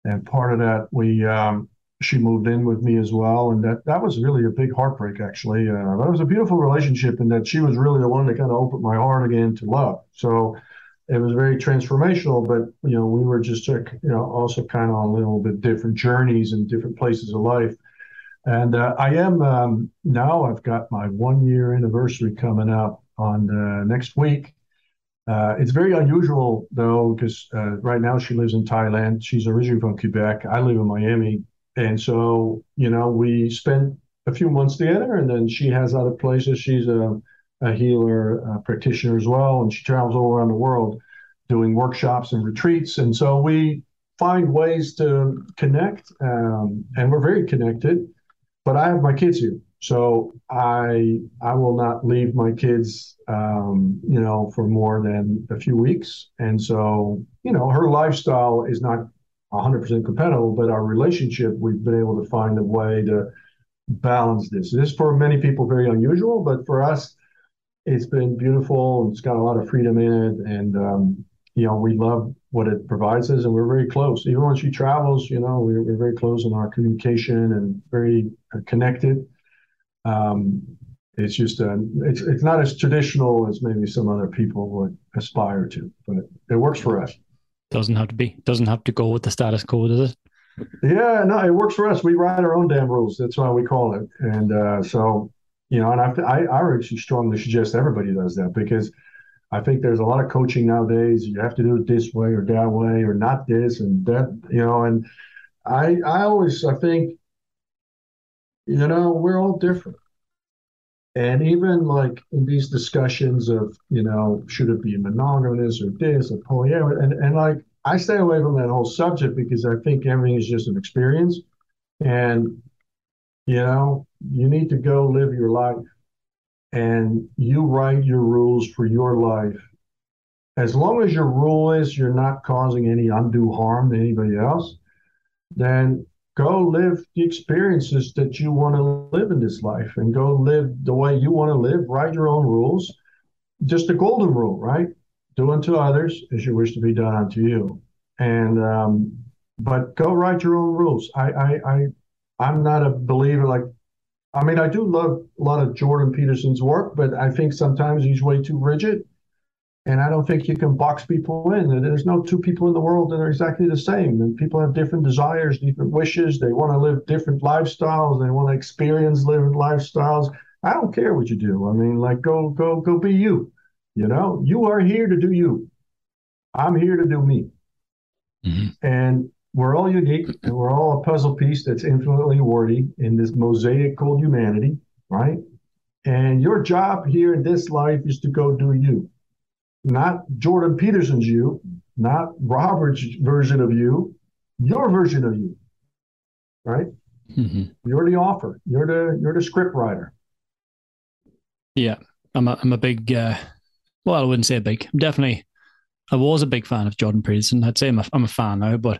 and part of that we um, she moved in with me as well, and that that was really a big heartbreak. Actually, uh, that was a beautiful relationship, in that she was really the one that kind of opened my heart again to love. So it was very transformational. But you know, we were just you know also kind of on a little bit different journeys and different places of life. And uh, I am um, now. I've got my one year anniversary coming up on uh, next week. Uh, it's very unusual though, because uh, right now she lives in Thailand. She's originally from Quebec. I live in Miami, and so you know we spent a few months together, and then she has other places. She's a a healer a practitioner as well, and she travels all around the world doing workshops and retreats. And so we find ways to connect, um, and we're very connected. But I have my kids here, so I I will not leave my kids, um, you know, for more than a few weeks. And so you know, her lifestyle is not 100% compatible, but our relationship, we've been able to find a way to balance this. This for many people very unusual, but for us, it's been beautiful. It's got a lot of freedom in it, and um, you know, we love what it provides us, and we're very close. Even when she travels, you know, we're, we're very close in our communication and very connected. Um, it's just a, uh, it's it's not as traditional as maybe some other people would aspire to, but it works for us. Doesn't have to be. Doesn't have to go with the status quo, does it? Yeah, no, it works for us. We write our own damn rules. That's why we call it. And uh, so, you know, and I, I, I actually strongly suggest everybody does that because I think there's a lot of coaching nowadays. You have to do it this way or that way or not this and that, you know. And I, I always, I think, you know, we're all different. And even like in these discussions of, you know, should it be monogamous or this or polyamorous, and, and like I stay away from that whole subject because I think everything is just an experience. And, you know, you need to go live your life and you write your rules for your life. As long as your rule is you're not causing any undue harm to anybody else, then go live the experiences that you want to live in this life and go live the way you want to live, write your own rules. Just the golden rule, right? Do unto others as you wish to be done unto you. And um, but go write your own rules. I I, I I'm not a believer like I mean, I do love a lot of Jordan Peterson's work, but I think sometimes he's way too rigid. And I don't think you can box people in. There's no two people in the world that are exactly the same. And people have different desires, different wishes. They want to live different lifestyles. They want to experience different lifestyles. I don't care what you do. I mean, like go, go, go be you. You know, you are here to do you. I'm here to do me. Mm-hmm. And we're all unique and we're all a puzzle piece that's infinitely worthy in this mosaic called humanity, right? And your job here in this life is to go do you not Jordan Peterson's you, not Robert's version of you, your version of you, right? Mm-hmm. You're the author. You're the you're the script writer. Yeah, I'm a I'm a big. Uh, well, I wouldn't say a big. I'm definitely. I was a big fan of Jordan Peterson. I'd say I'm a, I'm a fan now, but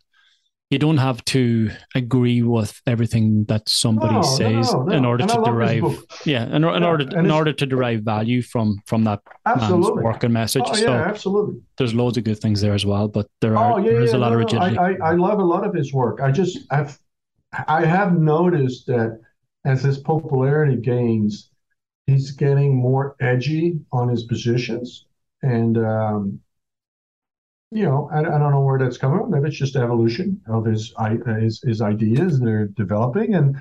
you don't have to agree with everything that somebody no, says no, no, in order to derive yeah in, in yeah, order in order to derive value from from that absolutely. man's work and message. Oh, yeah, so absolutely. there's loads of good things there as well but there are oh, yeah, there's a lot of rigidity I, I, I love a lot of his work. I just i've i have noticed that as his popularity gains he's getting more edgy on his positions and um you know, I, I don't know where that's coming from. Maybe it's just evolution of his his, his ideas they're developing, and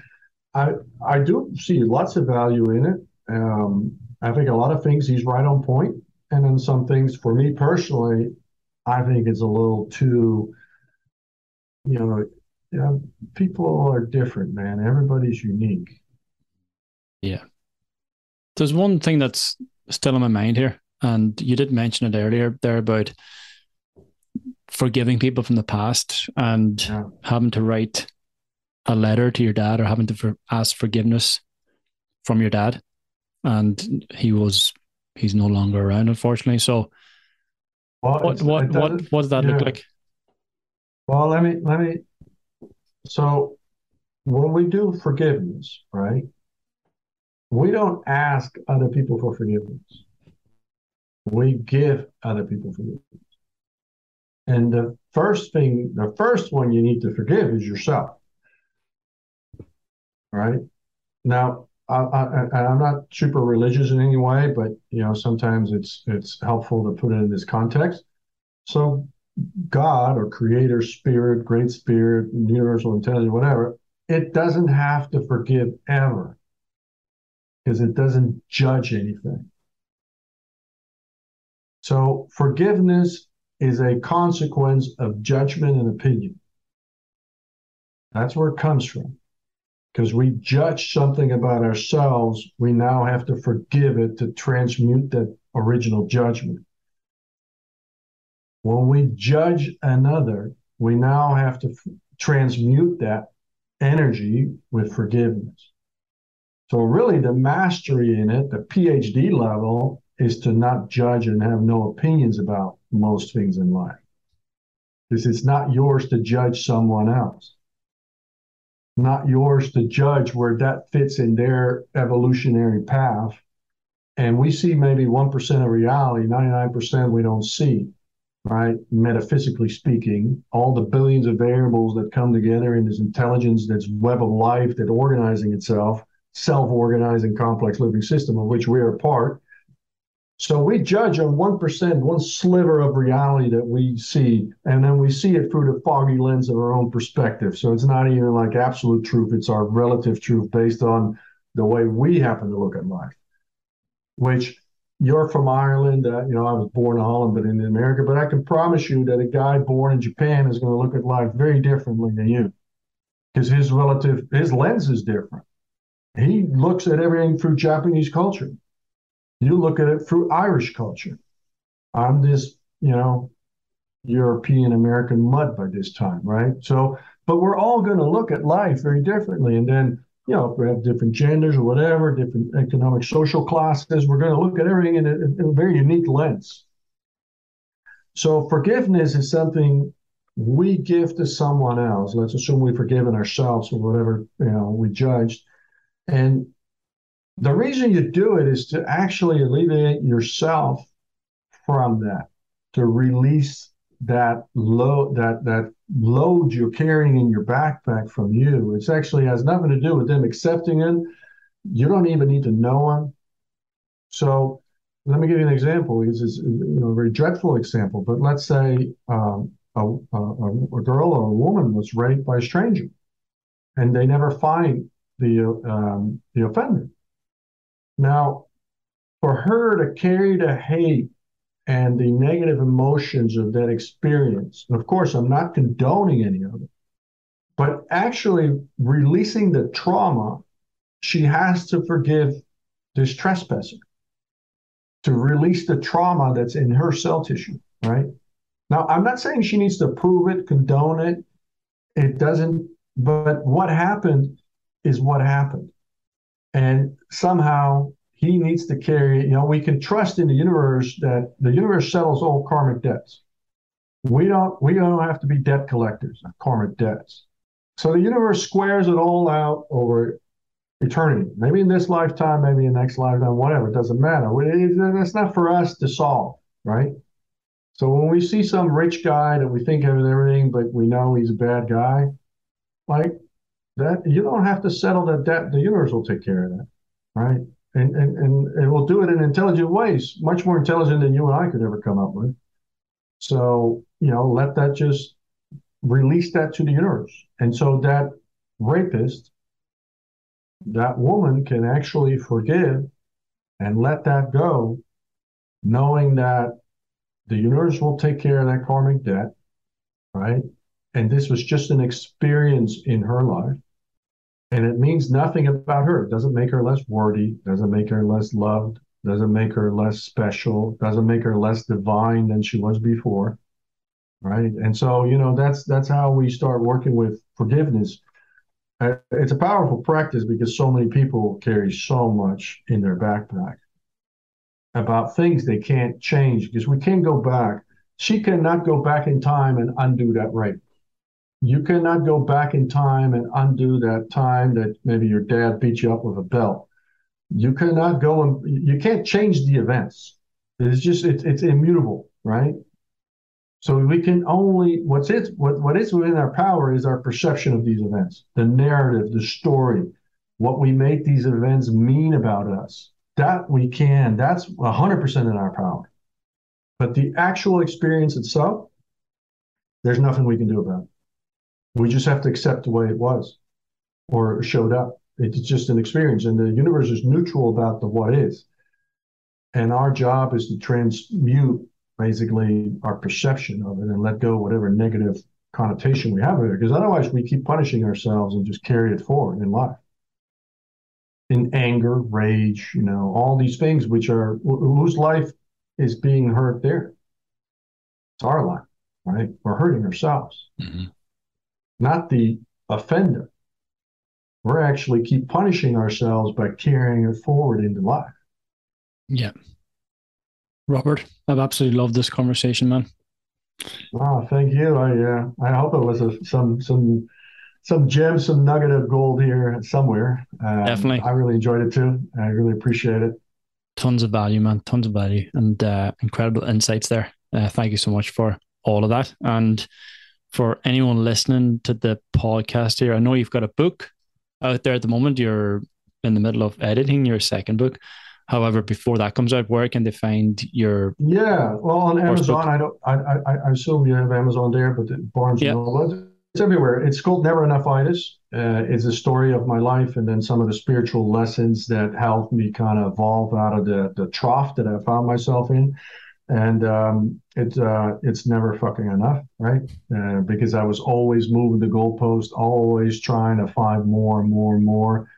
I I do see lots of value in it. Um, I think a lot of things he's right on point, and then some things for me personally, I think it's a little too, you know, you know, people are different, man. Everybody's unique. Yeah. There's one thing that's still in my mind here, and you did mention it earlier there about forgiving people from the past and yeah. having to write a letter to your dad or having to for, ask forgiveness from your dad. And he was he's no longer around unfortunately. So well, what what what, what does that yeah. look like? Well let me let me so when we do forgiveness right we don't ask other people for forgiveness. We give other people forgiveness and the first thing, the first one you need to forgive is yourself. Right now, I, I, I'm not super religious in any way, but you know sometimes it's it's helpful to put it in this context. So, God or Creator, Spirit, Great Spirit, Universal Intelligence, whatever, it doesn't have to forgive ever because it doesn't judge anything. So forgiveness is a consequence of judgment and opinion. That's where it comes from. Because we judge something about ourselves, we now have to forgive it to transmute that original judgment. When we judge another, we now have to f- transmute that energy with forgiveness. So, really, the mastery in it, the PhD level, is to not judge and have no opinions about most things in life. Because it's not yours to judge someone else, not yours to judge where that fits in their evolutionary path. And we see maybe 1% of reality, 99% we don't see, right? Metaphysically speaking, all the billions of variables that come together in this intelligence, that's web of life, that organizing itself, self-organizing complex living system of which we are part. So we judge on 1%, one sliver of reality that we see, and then we see it through the foggy lens of our own perspective. So it's not even like absolute truth, it's our relative truth based on the way we happen to look at life, which you're from Ireland. Uh, you know, I was born in Holland, but in America. But I can promise you that a guy born in Japan is going to look at life very differently than you, because his relative, his lens is different. He looks at everything through Japanese culture. You look at it through Irish culture. I'm this, you know, European American mud by this time, right? So, but we're all going to look at life very differently, and then you know, if we have different genders or whatever, different economic social classes, we're going to look at everything in a, in a very unique lens. So forgiveness is something we give to someone else. Let's assume we've forgiven ourselves or whatever you know we judged, and the reason you do it is to actually alleviate yourself from that, to release that load that that load you're carrying in your backpack from you. It actually has nothing to do with them accepting it. You don't even need to know them. So let me give you an example. This is you know, a very dreadful example, but let's say um, a, a, a, girl or a woman was raped by a stranger, and they never find the um, the offender. Now, for her to carry the hate and the negative emotions of that experience. And of course, I'm not condoning any of it, but actually releasing the trauma, she has to forgive this trespasser to release the trauma that's in her cell tissue, right? Now, I'm not saying she needs to prove it, condone it. It doesn't, but what happened is what happened. And somehow he needs to carry, you know, we can trust in the universe that the universe settles all karmic debts. We don't we don't have to be debt collectors of karmic debts. So the universe squares it all out over eternity. Maybe in this lifetime, maybe in the next lifetime, whatever. It doesn't matter. That's not for us to solve, right? So when we see some rich guy that we think has everything, but we know he's a bad guy, like that, you don't have to settle that debt. The universe will take care of that, right? and, and, and, and will do it in intelligent ways, much more intelligent than you and I could ever come up with. So, you know, let that just release that to the universe. And so that rapist, that woman can actually forgive and let that go, knowing that the universe will take care of that karmic debt, right? And this was just an experience in her life and it means nothing about her. It doesn't make her less worthy, doesn't make her less loved, doesn't make her less special, doesn't make her less divine than she was before. Right. And so, you know, that's that's how we start working with forgiveness. Uh, it's a powerful practice because so many people carry so much in their backpack about things they can't change because we can't go back. She cannot go back in time and undo that rape you cannot go back in time and undo that time that maybe your dad beat you up with a belt. You cannot go and you can't change the events. It's just it's it's immutable, right? So we can only what's it what what is within our power is our perception of these events, the narrative, the story, what we make these events mean about us. That we can. That's hundred percent in our power. But the actual experience itself, there's nothing we can do about it. We just have to accept the way it was or showed up. It's just an experience, and the universe is neutral about the what is. And our job is to transmute basically our perception of it and let go whatever negative connotation we have of it, because otherwise we keep punishing ourselves and just carry it forward in life. In anger, rage, you know, all these things which are whose life is being hurt there. It's our life, right? We're hurting ourselves. Mm-hmm not the offender. We're actually keep punishing ourselves by carrying it forward into life. Yeah. Robert, I've absolutely loved this conversation, man. Oh, thank you. I uh, I hope it was a, some some some gem, some nugget of gold here somewhere. Um, Definitely. I really enjoyed it too. I really appreciate it. Tons of value, man. Tons of value and uh, incredible insights there. Uh, thank you so much for all of that. And for anyone listening to the podcast here, I know you've got a book out there at the moment. You're in the middle of editing your second book. However, before that comes out, where can they find your? Yeah, well, on Amazon, book? I don't. I, I I assume you have Amazon there, but Barnes yeah. Noble, it's everywhere. It's called Never Enoughitis. Uh, it's a story of my life, and then some of the spiritual lessons that helped me kind of evolve out of the the trough that I found myself in and um, it's uh, it's never fucking enough, right? Uh, because I was always moving the goalpost, always trying to find more and more and more,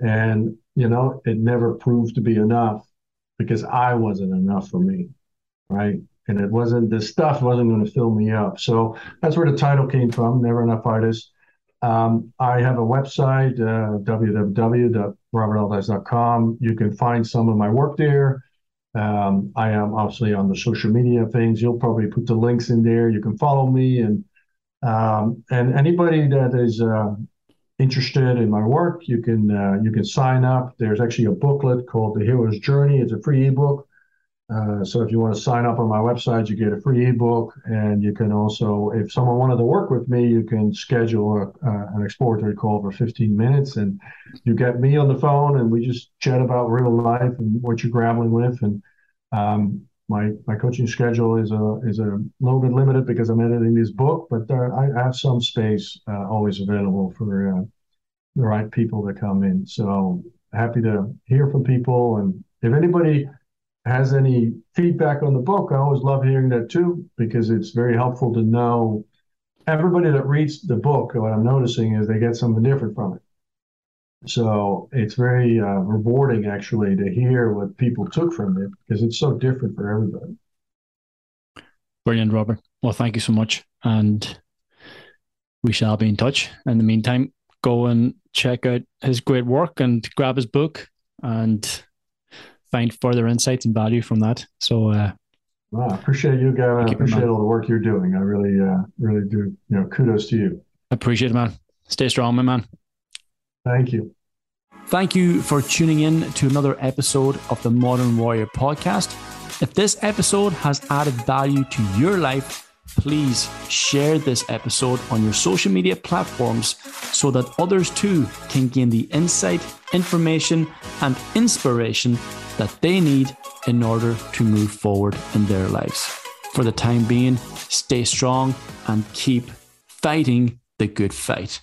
and you know, it never proved to be enough because I wasn't enough for me, right? And it wasn't the stuff wasn't going to fill me up. So that's where the title came from, Never Enoughitis. Um, I have a website, uh, www.robertalthuis.com. You can find some of my work there. Um, I am obviously on the social media things. You'll probably put the links in there. You can follow me and um, and anybody that is uh, interested in my work, you can uh, you can sign up. There's actually a booklet called The Hero's Journey. It's a free ebook. Uh, so if you want to sign up on my website, you get a free ebook, and you can also, if someone wanted to work with me, you can schedule a, uh, an exploratory call for 15 minutes, and you get me on the phone, and we just chat about real life and what you're grappling with. And um, my my coaching schedule is a is a little bit limited because I'm editing this book, but uh, I have some space uh, always available for uh, the right people to come in. So happy to hear from people, and if anybody has any feedback on the book, I always love hearing that too, because it's very helpful to know everybody that reads the book, what I'm noticing is they get something different from it. So it's very uh, rewarding actually to hear what people took from it because it's so different for everybody. Brilliant, Robert. Well, thank you so much. And we shall be in touch. In the meantime, go and check out his great work and grab his book and find further insights and value from that. So, uh, well, I appreciate you, Gavin. I appreciate all the work you're doing. I really, uh, really do. You know, kudos to you. Appreciate it, man. Stay strong, my man. Thank you. Thank you for tuning in to another episode of the Modern Warrior podcast. If this episode has added value to your life, please share this episode on your social media platforms so that others too can gain the insight, information, and inspiration that they need in order to move forward in their lives. For the time being, stay strong and keep fighting the good fight.